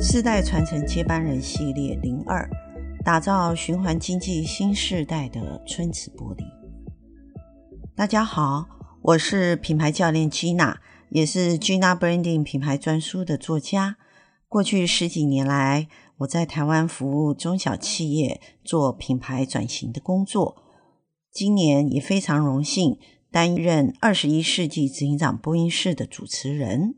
世代传承接班人系列零二，打造循环经济新世代的春瓷玻璃。大家好，我是品牌教练 Gina，也是 Gina Branding 品牌专书的作家。过去十几年来，我在台湾服务中小企业做品牌转型的工作。今年也非常荣幸担任二十一世纪执行长播音室的主持人。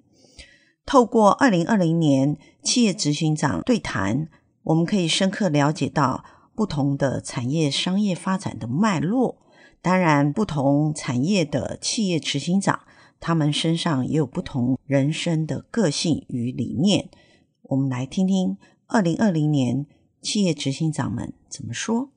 透过二零二零年企业执行长对谈，我们可以深刻了解到不同的产业商业发展的脉络。当然，不同产业的企业执行长，他们身上也有不同人生的个性与理念。我们来听听二零二零年企业执行长们怎么说。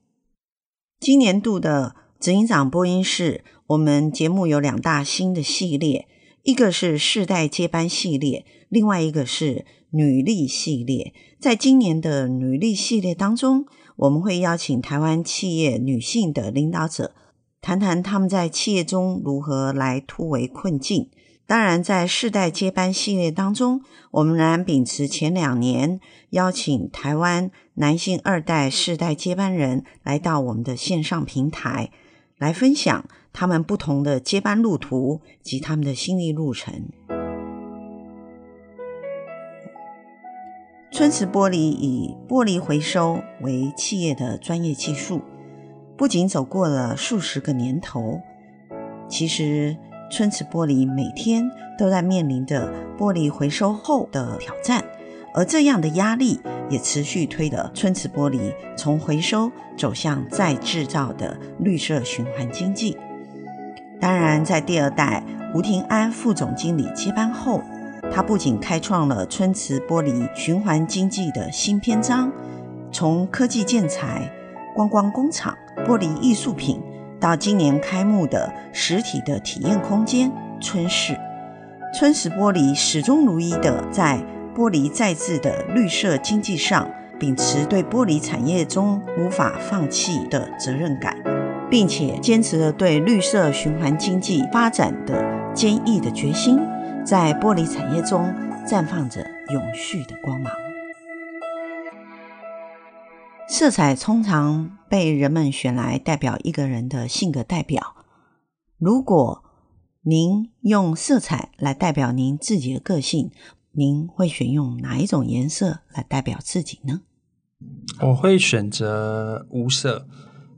今年度的执行长播音室，我们节目有两大新的系列。一个是世代接班系列，另外一个是女力系列。在今年的女力系列当中，我们会邀请台湾企业女性的领导者，谈谈他们在企业中如何来突围困境。当然，在世代接班系列当中，我们仍然秉持前两年邀请台湾男性二代世代接班人来到我们的线上平台，来分享他们不同的接班路途及他们的心理路程。春瓷玻璃以玻璃回收为企业的专业技术，不仅走过了数十个年头，其实春瓷玻璃每天都在面临着玻璃回收后的挑战。而这样的压力也持续推着春瓷玻璃从回收走向再制造的绿色循环经济。当然，在第二代吴庭安副总经理接班后，他不仅开创了春瓷玻璃循环经济的新篇章，从科技建材、观光工厂、玻璃艺术品，到今年开幕的实体的体验空间春市，春瓷玻璃始终如一的在。玻璃再制的绿色经济上，秉持对玻璃产业中无法放弃的责任感，并且坚持了对绿色循环经济发展的坚毅的决心，在玻璃产业中绽放着永续的光芒。色彩通常被人们选来代表一个人的性格代表。如果您用色彩来代表您自己的个性，您会选用哪一种颜色来代表自己呢？我会选择无色。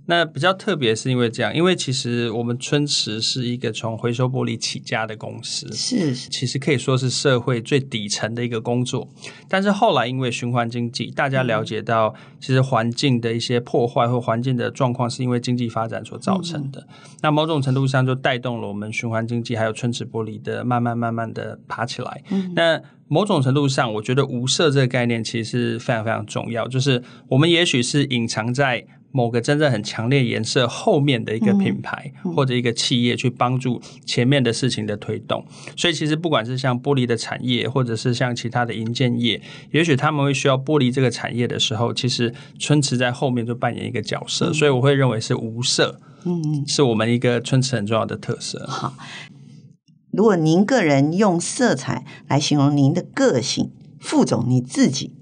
那比较特别是因为这样，因为其实我们春池是一个从回收玻璃起家的公司，是其实可以说是社会最底层的一个工作。但是后来因为循环经济，大家了解到其实环境的一些破坏或环境的状况是因为经济发展所造成的。嗯、那某种程度上就带动了我们循环经济还有春瓷玻璃的慢慢慢慢的爬起来。嗯、那某种程度上，我觉得无色这个概念其实是非常非常重要，就是我们也许是隐藏在。某个真正很强烈颜色后面的一个品牌或者一个企业去帮助前面的事情的推动，所以其实不管是像玻璃的产业，或者是像其他的银建业，也许他们会需要玻璃这个产业的时候，其实春池在后面就扮演一个角色，所以我会认为是无色，嗯嗯，是我们一个春池很重要的特色。好，如果您个人用色彩来形容您的个性，副总你自己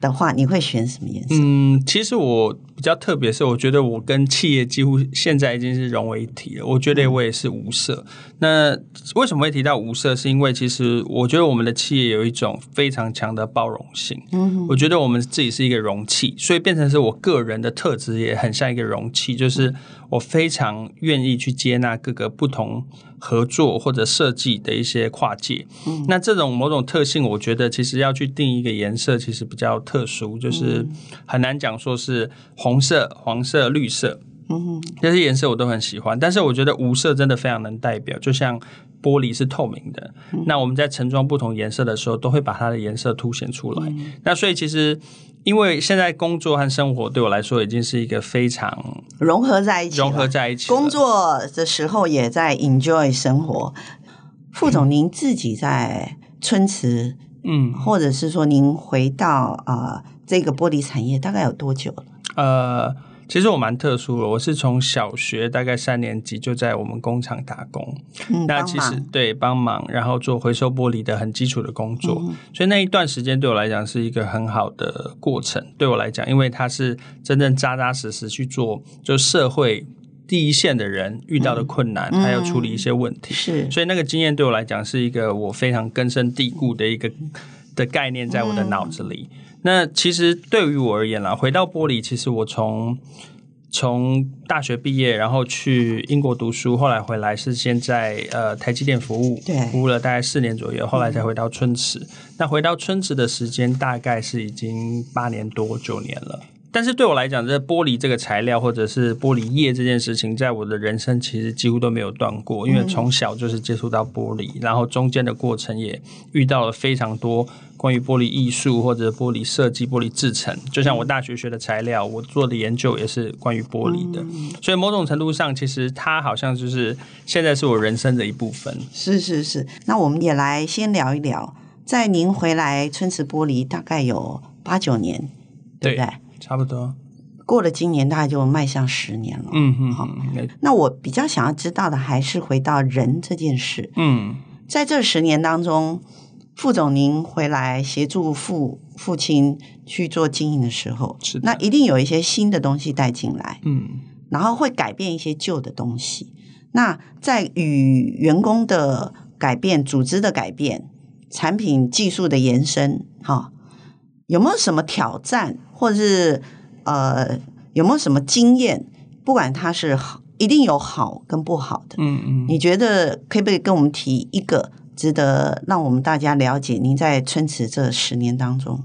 的话，你会选什么颜色？嗯，其实我。比较特别是，我觉得我跟企业几乎现在已经是融为一体了。我觉得我也是无色。那为什么会提到无色？是因为其实我觉得我们的企业有一种非常强的包容性。嗯，我觉得我们自己是一个容器，所以变成是我个人的特质也很像一个容器，就是我非常愿意去接纳各个不同合作或者设计的一些跨界。嗯，那这种某种特性，我觉得其实要去定一个颜色，其实比较特殊，就是很难讲说是。红色、黄色、绿色，嗯哼，这些颜色我都很喜欢。但是我觉得无色真的非常能代表，就像玻璃是透明的，嗯、那我们在盛装不同颜色的时候，都会把它的颜色凸显出来。嗯、那所以其实，因为现在工作和生活对我来说已经是一个非常融合在一起，融合在一起。工作的时候也在 enjoy 生活。副总，您自己在春池，嗯，或者是说您回到啊、呃、这个玻璃产业大概有多久了？呃，其实我蛮特殊的，我是从小学大概三年级就在我们工厂打工。嗯，那其实对帮忙，然后做回收玻璃的很基础的工作，嗯，所以那一段时间对我来讲是一个很好的过程。对我来讲，因为它是真正扎扎实实去做，就社会第一线的人遇到的困难，还要处理一些问题。是，所以那个经验对我来讲是一个我非常根深蒂固的一个的概念在我的脑子里。那其实对于我而言啦，回到玻璃，其实我从从大学毕业，然后去英国读书，后来回来是先在呃台积电服务，对，服务了大概四年左右，后来才回到春池。那回到春池的时间大概是已经八年多九年了。但是对我来讲，这玻璃这个材料或者是玻璃业这件事情，在我的人生其实几乎都没有断过，因为从小就是接触到玻璃，然后中间的过程也遇到了非常多关于玻璃艺术或者玻璃设计、玻璃制成。就像我大学学的材料，我做的研究也是关于玻璃的，所以某种程度上，其实它好像就是现在是我人生的一部分。是是是，那我们也来先聊一聊，在您回来春池玻璃大概有八九年，对不对？差不多，过了今年大概就迈向十年了。嗯嗯，好。那我比较想要知道的还是回到人这件事。嗯，在这十年当中，副总您回来协助父父亲去做经营的时候，是，那一定有一些新的东西带进来。嗯，然后会改变一些旧的东西。那在与员工的改变、组织的改变、产品技术的延伸，哈。有没有什么挑战，或者是呃，有没有什么经验？不管它是好，一定有好跟不好的。嗯嗯，你觉得可不可以跟我们提一个值得让我们大家了解？您在春池这十年当中，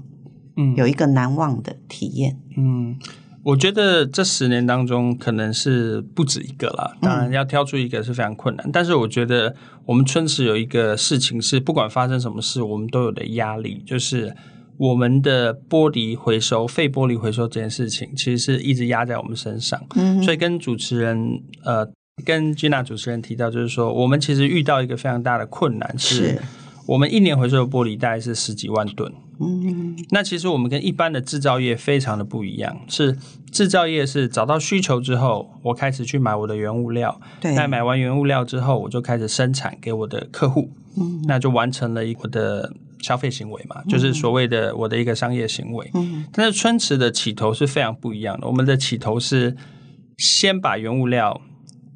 嗯，有一个难忘的体验。嗯，我觉得这十年当中可能是不止一个啦。当然要挑出一个是非常困难，嗯，但是我觉得我们春池有一个事情是，不管发生什么事，我们都有的压力，就是。我们的玻璃回收、废玻璃回收这件事情，其实是一直压在我们身上。嗯，所以跟主持人呃，跟 Gina 主持人提到，就是说，我们其实遇到一个非常大的困难，是我们一年回收的玻璃大概是十几万吨。嗯，那其实我们跟一般的制造业非常的不一样，是制造业是找到需求之后，我开始去买我的原物料。对，那买完原物料之后，我就开始生产给我的客户。嗯，那就完成了一个的。消费行为嘛，就是所谓的我的一个商业行为。嗯，但是春池的起头是非常不一样的。我们的起头是先把原物料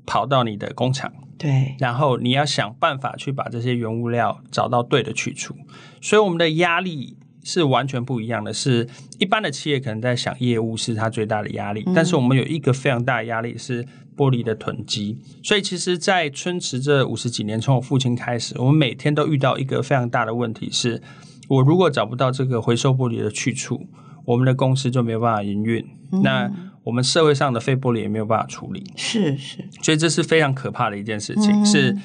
跑到你的工厂，对，然后你要想办法去把这些原物料找到对的去处。所以我们的压力是完全不一样的。是一般的企业可能在想业务是它最大的压力，嗯，但是我们有一个非常大的压力是。玻璃的囤积，所以其实，在春池这五十几年，从我父亲开始，我们每天都遇到一个非常大的问题是：我如果找不到这个回收玻璃的去处，我们的公司就没有办法营运。嗯、那我们社会上的废玻璃也没有办法处理。是是，所以这是非常可怕的一件事情。嗯、是。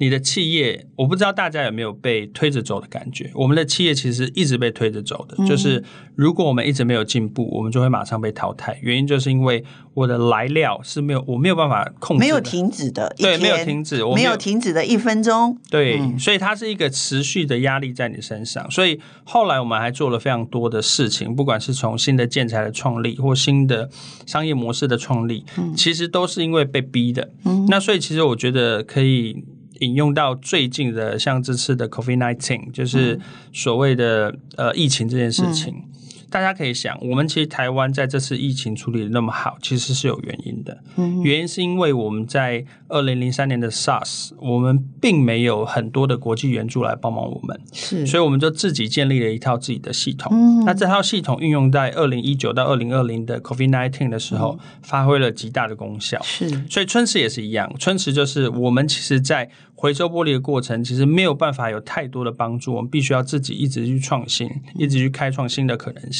你的企业，我不知道大家有没有被推着走的感觉。我们的企业其实一直被推着走的，嗯、就是如果我们一直没有进步，我们就会马上被淘汰。原因就是因为我的来料是没有，我没有办法控制，没有停止的，对，没有停止，我没有，停止的一分钟，对、嗯，所以它是一个持续的压力在你身上。所以后来我们还做了非常多的事情，不管是从新的建材的创立或新的商业模式的创立，嗯、其实都是因为被逼的。嗯、那所以其实我觉得可以。引用到最近的，像这次的 COVID-19，就是所谓的、嗯、呃疫情这件事情。嗯大家可以想，我们其实台湾在这次疫情处理的那么好，其实是有原因的。嗯，原因是因为我们在二零零三年的 SARS，我们并没有很多的国际援助来帮忙我们，是，所以我们就自己建立了一套自己的系统。嗯，那这套系统运用在二零一九到二零二零的 COVID-19 的时候，嗯，发挥了极大的功效。是，所以春池也是一样，春池就是我们其实在回收玻璃的过程，其实没有办法有太多的帮助，我们必须要自己一直去创新，一直去开创新的可能性。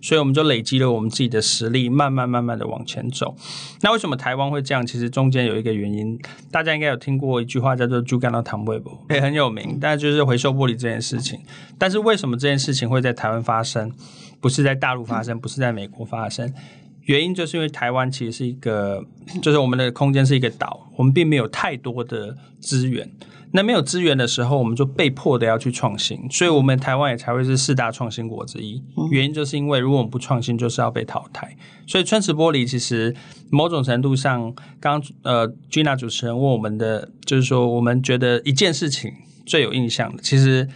所以我们就累积了我们自己的实力，慢慢慢慢的往前走。那为什么台湾会这样？其实中间有一个原因，大家应该有听过一句话叫做“猪肝到糖杯不”，也很有名。但就是回收玻璃这件事情。但是为什么这件事情会在台湾发生，不是在大陆发生，不是在美国发生？原因就是因为台湾其实是一个，就是我们的空间是一个岛。我们并没有太多的资源。那没有资源的时候，我们就被迫的要去创新，所以我们台湾也才会是四大创新国之一。原因就是因为如果我们不创新，就是要被淘汰。所以春池玻璃其实某种程度上，刚呃 Gina 主持人问我们的，就是说我们觉得一件事情最有印象的，其实。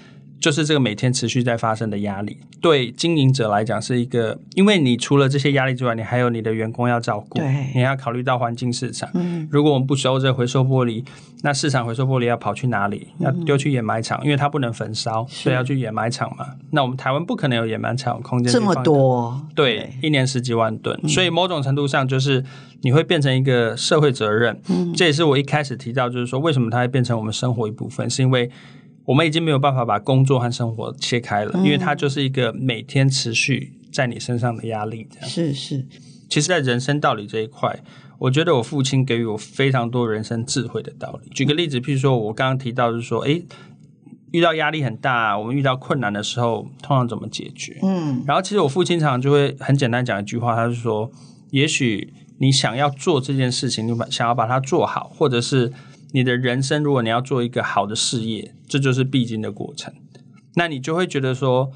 就是这个每天持续在发生的压力，对经营者来讲是一个，因为你除了这些压力之外，你还有你的员工要照顾，对，你要考虑到环境市场。嗯，如果我们不收这回收玻璃，那市场回收玻璃要跑去哪里？要丢去掩埋场，因为它不能焚烧，所以要去掩埋场嘛。那我们台湾不可能有掩埋场空间这么多，对，对，一年十几万吨，所以某种程度上就是你会变成一个社会责任。嗯，这也是我一开始提到，就是说为什么它会变成我们生活一部分，是因为。我们已经没有办法把工作和生活切开了，因为它就是一个每天持续在你身上的压力。这样。是是，其实，在人生道理这一块，我觉得我父亲给予我非常多人生智慧的道理。举个例子，譬如说，我刚刚提到，就是说，诶，遇到压力很大，我们遇到困难的时候，通常怎么解决？嗯，然后其实我父亲常常就会很简单讲一句话，他就说，也许你想要做这件事情，你把想要把它做好，或者是。你的人生，如果你要做一个好的事业，这就是必经的过程。那你就会觉得说，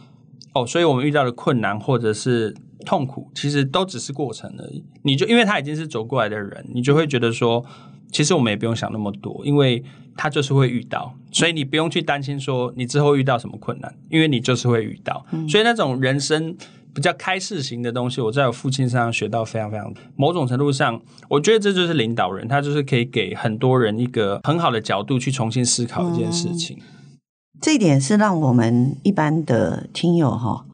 哦，所以我们遇到的困难或者是痛苦，其实都只是过程而已。你就因为他已经是走过来的人，你就会觉得说，其实我们也不用想那么多，因为他就是会遇到，所以你不用去担心说你之后遇到什么困难，因为你就是会遇到。所以那种人生。比较开示型的东西，我在我父亲身上学到非常非常多。某种程度上，我觉得这就是领导人，他就是可以给很多人一个很好的角度去重新思考一件事情。嗯，这一点是让我们一般的听友哈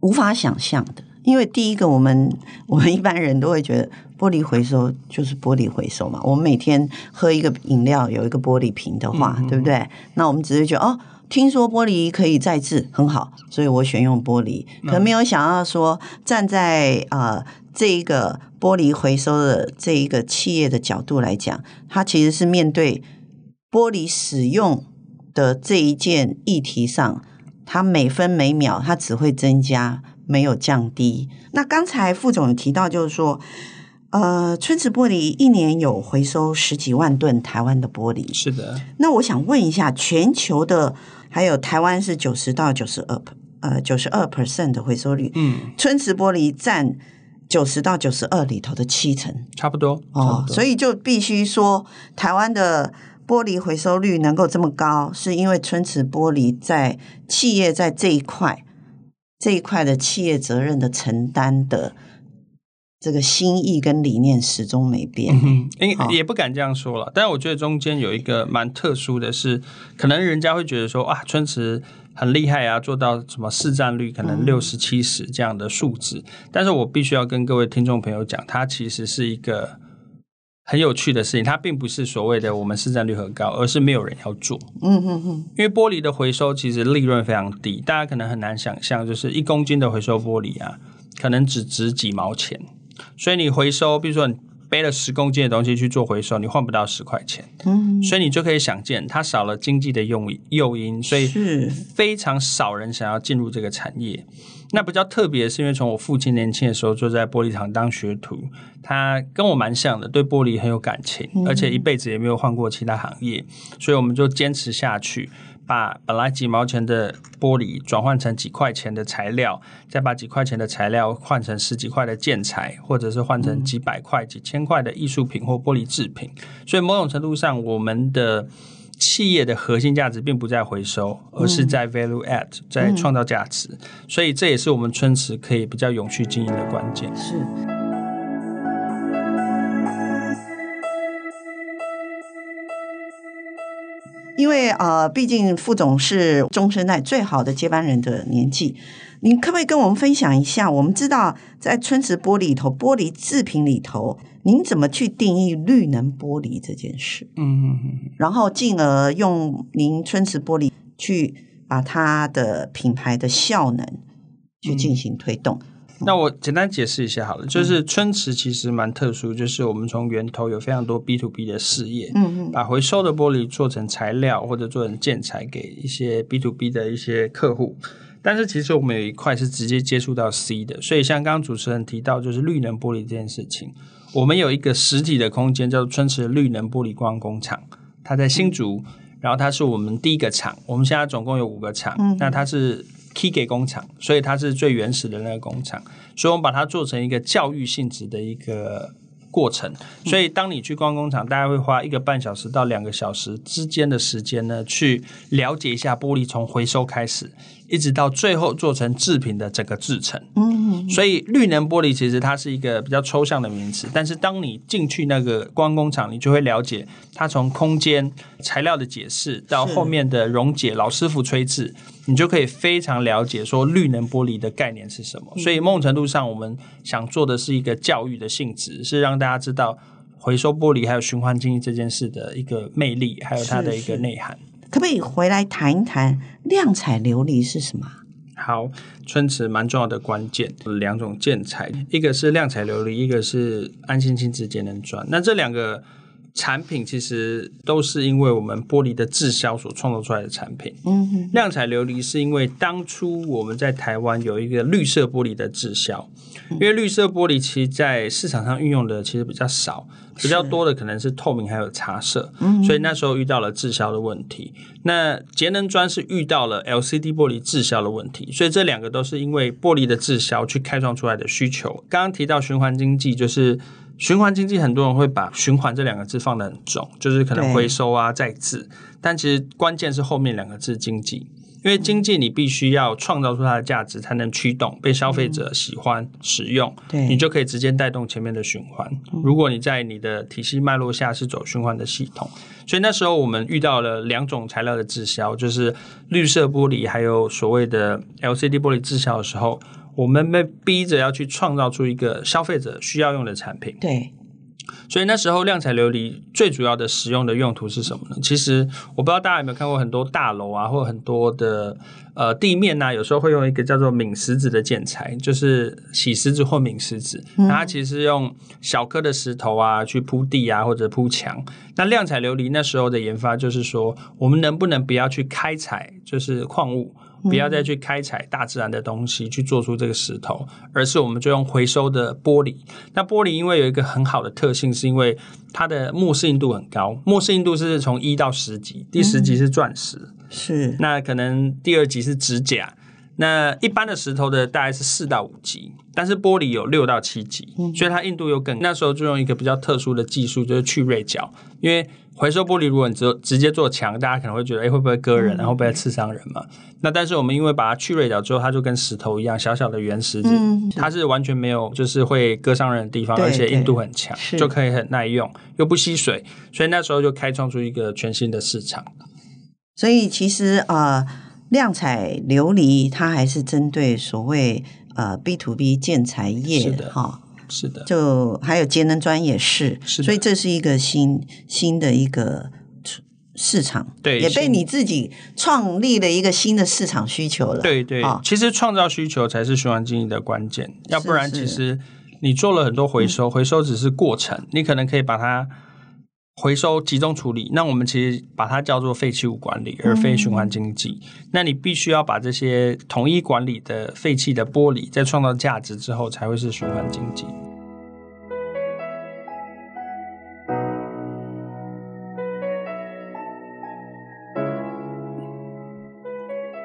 无法想象的，因为第一个，我们我们一般人都会觉得玻璃回收就是玻璃回收嘛。我们每天喝一个饮料有一个玻璃瓶的话，嗯，对不对？那我们只是觉得哦。听说玻璃可以再制，很好，所以我选用玻璃。可没有想到说，站在呃这一个玻璃回收的这一个企业的角度来讲，它其实是面对玻璃使用的这一件议题上，它每分每秒它只会增加，没有降低。那刚才副总提到，就是说。呃，春池玻璃一年有回收十几万吨台湾的玻璃。是的。那我想问一下，全球的还有台湾是九十到九十二，呃，九十二 percent 的回收率。嗯。春池玻璃占九十到九十二里头的七成，差不多。哦，所以就必须说，台湾的玻璃回收率能够这么高，是因为春池玻璃在企业在这一块这一块的企业责任的承担的。这个心意跟理念始终没变，嗯，也不敢这样说了。但是我觉得中间有一个蛮特殊的是，可能人家会觉得说，啊，春池很厉害啊，做到什么市占率可能六十七十这样的数字。但是我必须要跟各位听众朋友讲，它其实是一个很有趣的事情。它并不是所谓的我们市占率很高，而是没有人要做。嗯嗯嗯，因为玻璃的回收其实利润非常低，大家可能很难想象，就是一公斤的回收玻璃啊，可能只值几毛钱。所以你回收，比如说你背了十公斤的东西去做回收，你换不到十块钱。嗯，所以你就可以想见，它少了经济的用诱因，所以非常少人想要进入这个产业。那比较特别的是，因为从我父亲年轻的时候就在玻璃厂当学徒，他跟我蛮像的，对玻璃很有感情，而且一辈子也没有换过其他行业，所以我们就坚持下去。把本来几毛钱的玻璃转换成几块钱的材料，再把几块钱的材料换成十几块的建材，或者是换成几百块、几千块的艺术品或玻璃制品。所以某种程度上，我们的企业的核心价值并不在回收，而是在 value add，在创造价值。所以这也是我们春池可以比较永续经营的关键。是。因为呃，毕竟副总是中生代最好的接班人的年纪，您可不可以跟我们分享一下？我们知道在春瓷玻璃里头，玻璃制品里头，您怎么去定义绿能玻璃这件事？嗯然后进而用您春瓷玻璃去把它的品牌的效能去进行推动。嗯那我简单解释一下好了，就是春池其实蛮特殊，就是我们从源头有非常多 B to B 的事业，嗯嗯，把回收的玻璃做成材料或者做成建材给一些 B to B 的一些客户，但是其实我们有一块是直接接触到 C 的，所以像刚刚主持人提到就是绿能玻璃这件事情，我们有一个实体的空间叫做春池绿能玻璃光工厂，它在新竹，嗯、然后它是我们第一个厂。我们现在总共有五个厂，嗯、那它是 Kige 工厂，所以它是最原始的那个工厂，所以我们把它做成一个教育性质的一个。过程，所以当你去逛工厂，大概会花一个半小时到两个小时之间的时间呢，去了解一下玻璃从回收开始，一直到最后做成制品的整个制成。嗯，所以绿能玻璃其实它是一个比较抽象的名词，但是当你进去那个光工厂，你就会了解它从空间材料的解释到后面的溶解，老师傅吹制。你就可以非常了解说绿能玻璃的概念是什么，所以某种程度上，我们想做的是一个教育的性质，是让大家知道回收玻璃还有循环经济这件事的一个魅力，还有它的一个内涵。可不可以回来谈一谈亮彩琉璃是什么？好，春池蛮重要的关键，两种建材，一个是亮彩琉璃，一个是安心金瓷节能砖。那这两个。产品其实都是因为我们玻璃的滞销所创造出来的产品。嗯哼，亮彩琉璃是因为当初我们在台湾有一个绿色玻璃的滞销，因为绿色玻璃其实在市场上运用的其实比较少，比较多的可能是透明还有茶色，所以那时候遇到了滞销的问题。那节能砖是遇到了 LCD 玻璃滞销的问题，所以这两个都是因为玻璃的滞销去开创出来的需求。刚刚提到循环经济就是。循环经济，很多人会把“循环”这两个字放得很重，就是可能回收啊、再制。但其实关键是后面两个字“经济”，因为经济你必须要创造出它的价值，才能驱动被消费者喜欢使用。对，你就可以直接带动前面的循环。如果你在你的体系脉络下是走循环的系统，所以那时候我们遇到了两种材料的滞销，就是绿色玻璃还有所谓的 LCD 玻璃滞销的时候。我们被逼着要去创造出一个消费者需要用的产品。对，所以那时候亮彩琉璃最主要的使用的用途是什么呢？其实我不知道大家有没有看过很多大楼啊，或很多的呃地面呐、啊，有时候会用一个叫做抿石子的建材，就是洗石子或抿石子。那它其实用小颗的石头啊去铺地啊，或者铺墙。那亮彩琉璃那时候的研发就是说，我们能不能不要去开采，就是矿物。不要再去开采大自然的东西去做出这个石头，而是我们就用回收的玻璃。那玻璃因为有一个很好的特性，是因为它的磨蚀硬度很高，磨蚀硬度是从一到十级，第十级是钻石，嗯、是那可能第二级是指甲。那一般的石头的大概是四到五级，但是玻璃有六到七级，所以它硬度又更。那时候就用一个比较特殊的技术，就是去锐角。因为回收玻璃如果你直直接做墙，大家可能会觉得，哎，会不会割人，然后会不会刺伤人嘛？那但是我们因为把它去锐角之后，它就跟石头一样，小小的圆石子，它是完全没有就是会割伤人的地方，而且硬度很强，就可以很耐用，又不吸水，所以那时候就开创出一个全新的市场。所以其实啊。呃亮彩琉璃，它还是针对所谓呃 B to B 建材业哈，是的，就还有节能砖也是，是，所以这是一个新新的一个市场，对，也被你自己创立了一个新的市场需求了，对对，哦、其实创造需求才是循环经济的关键，要不然其实你做了很多回收，回收只是过程，嗯、你可能可以把它。回收集中处理，那我们其实把它叫做废弃物管理，而非循环经济。嗯、那你必须要把这些统一管理的废弃的玻璃，在创造价值之后，才会是循环经济。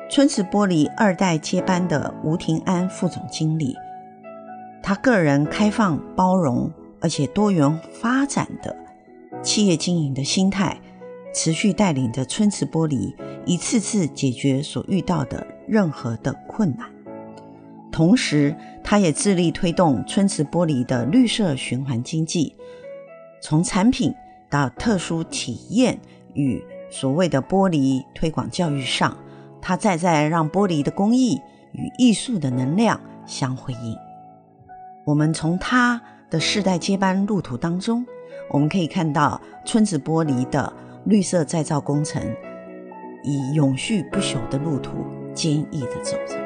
春池玻璃二代接班的吴廷安副总经理，他个人开放、包容而且多元发展的。企业经营的心态，持续带领着春池玻璃一次次解决所遇到的任何的困难。同时，他也致力推动春池玻璃的绿色循环经济，从产品到特殊体验与所谓的玻璃推广教育上，他再在让玻璃的工艺与艺术的能量相辉映。我们从他的世代接班路途当中。我们可以看到村子玻璃的绿色再造工程，以永续不朽的路途，坚毅的走着。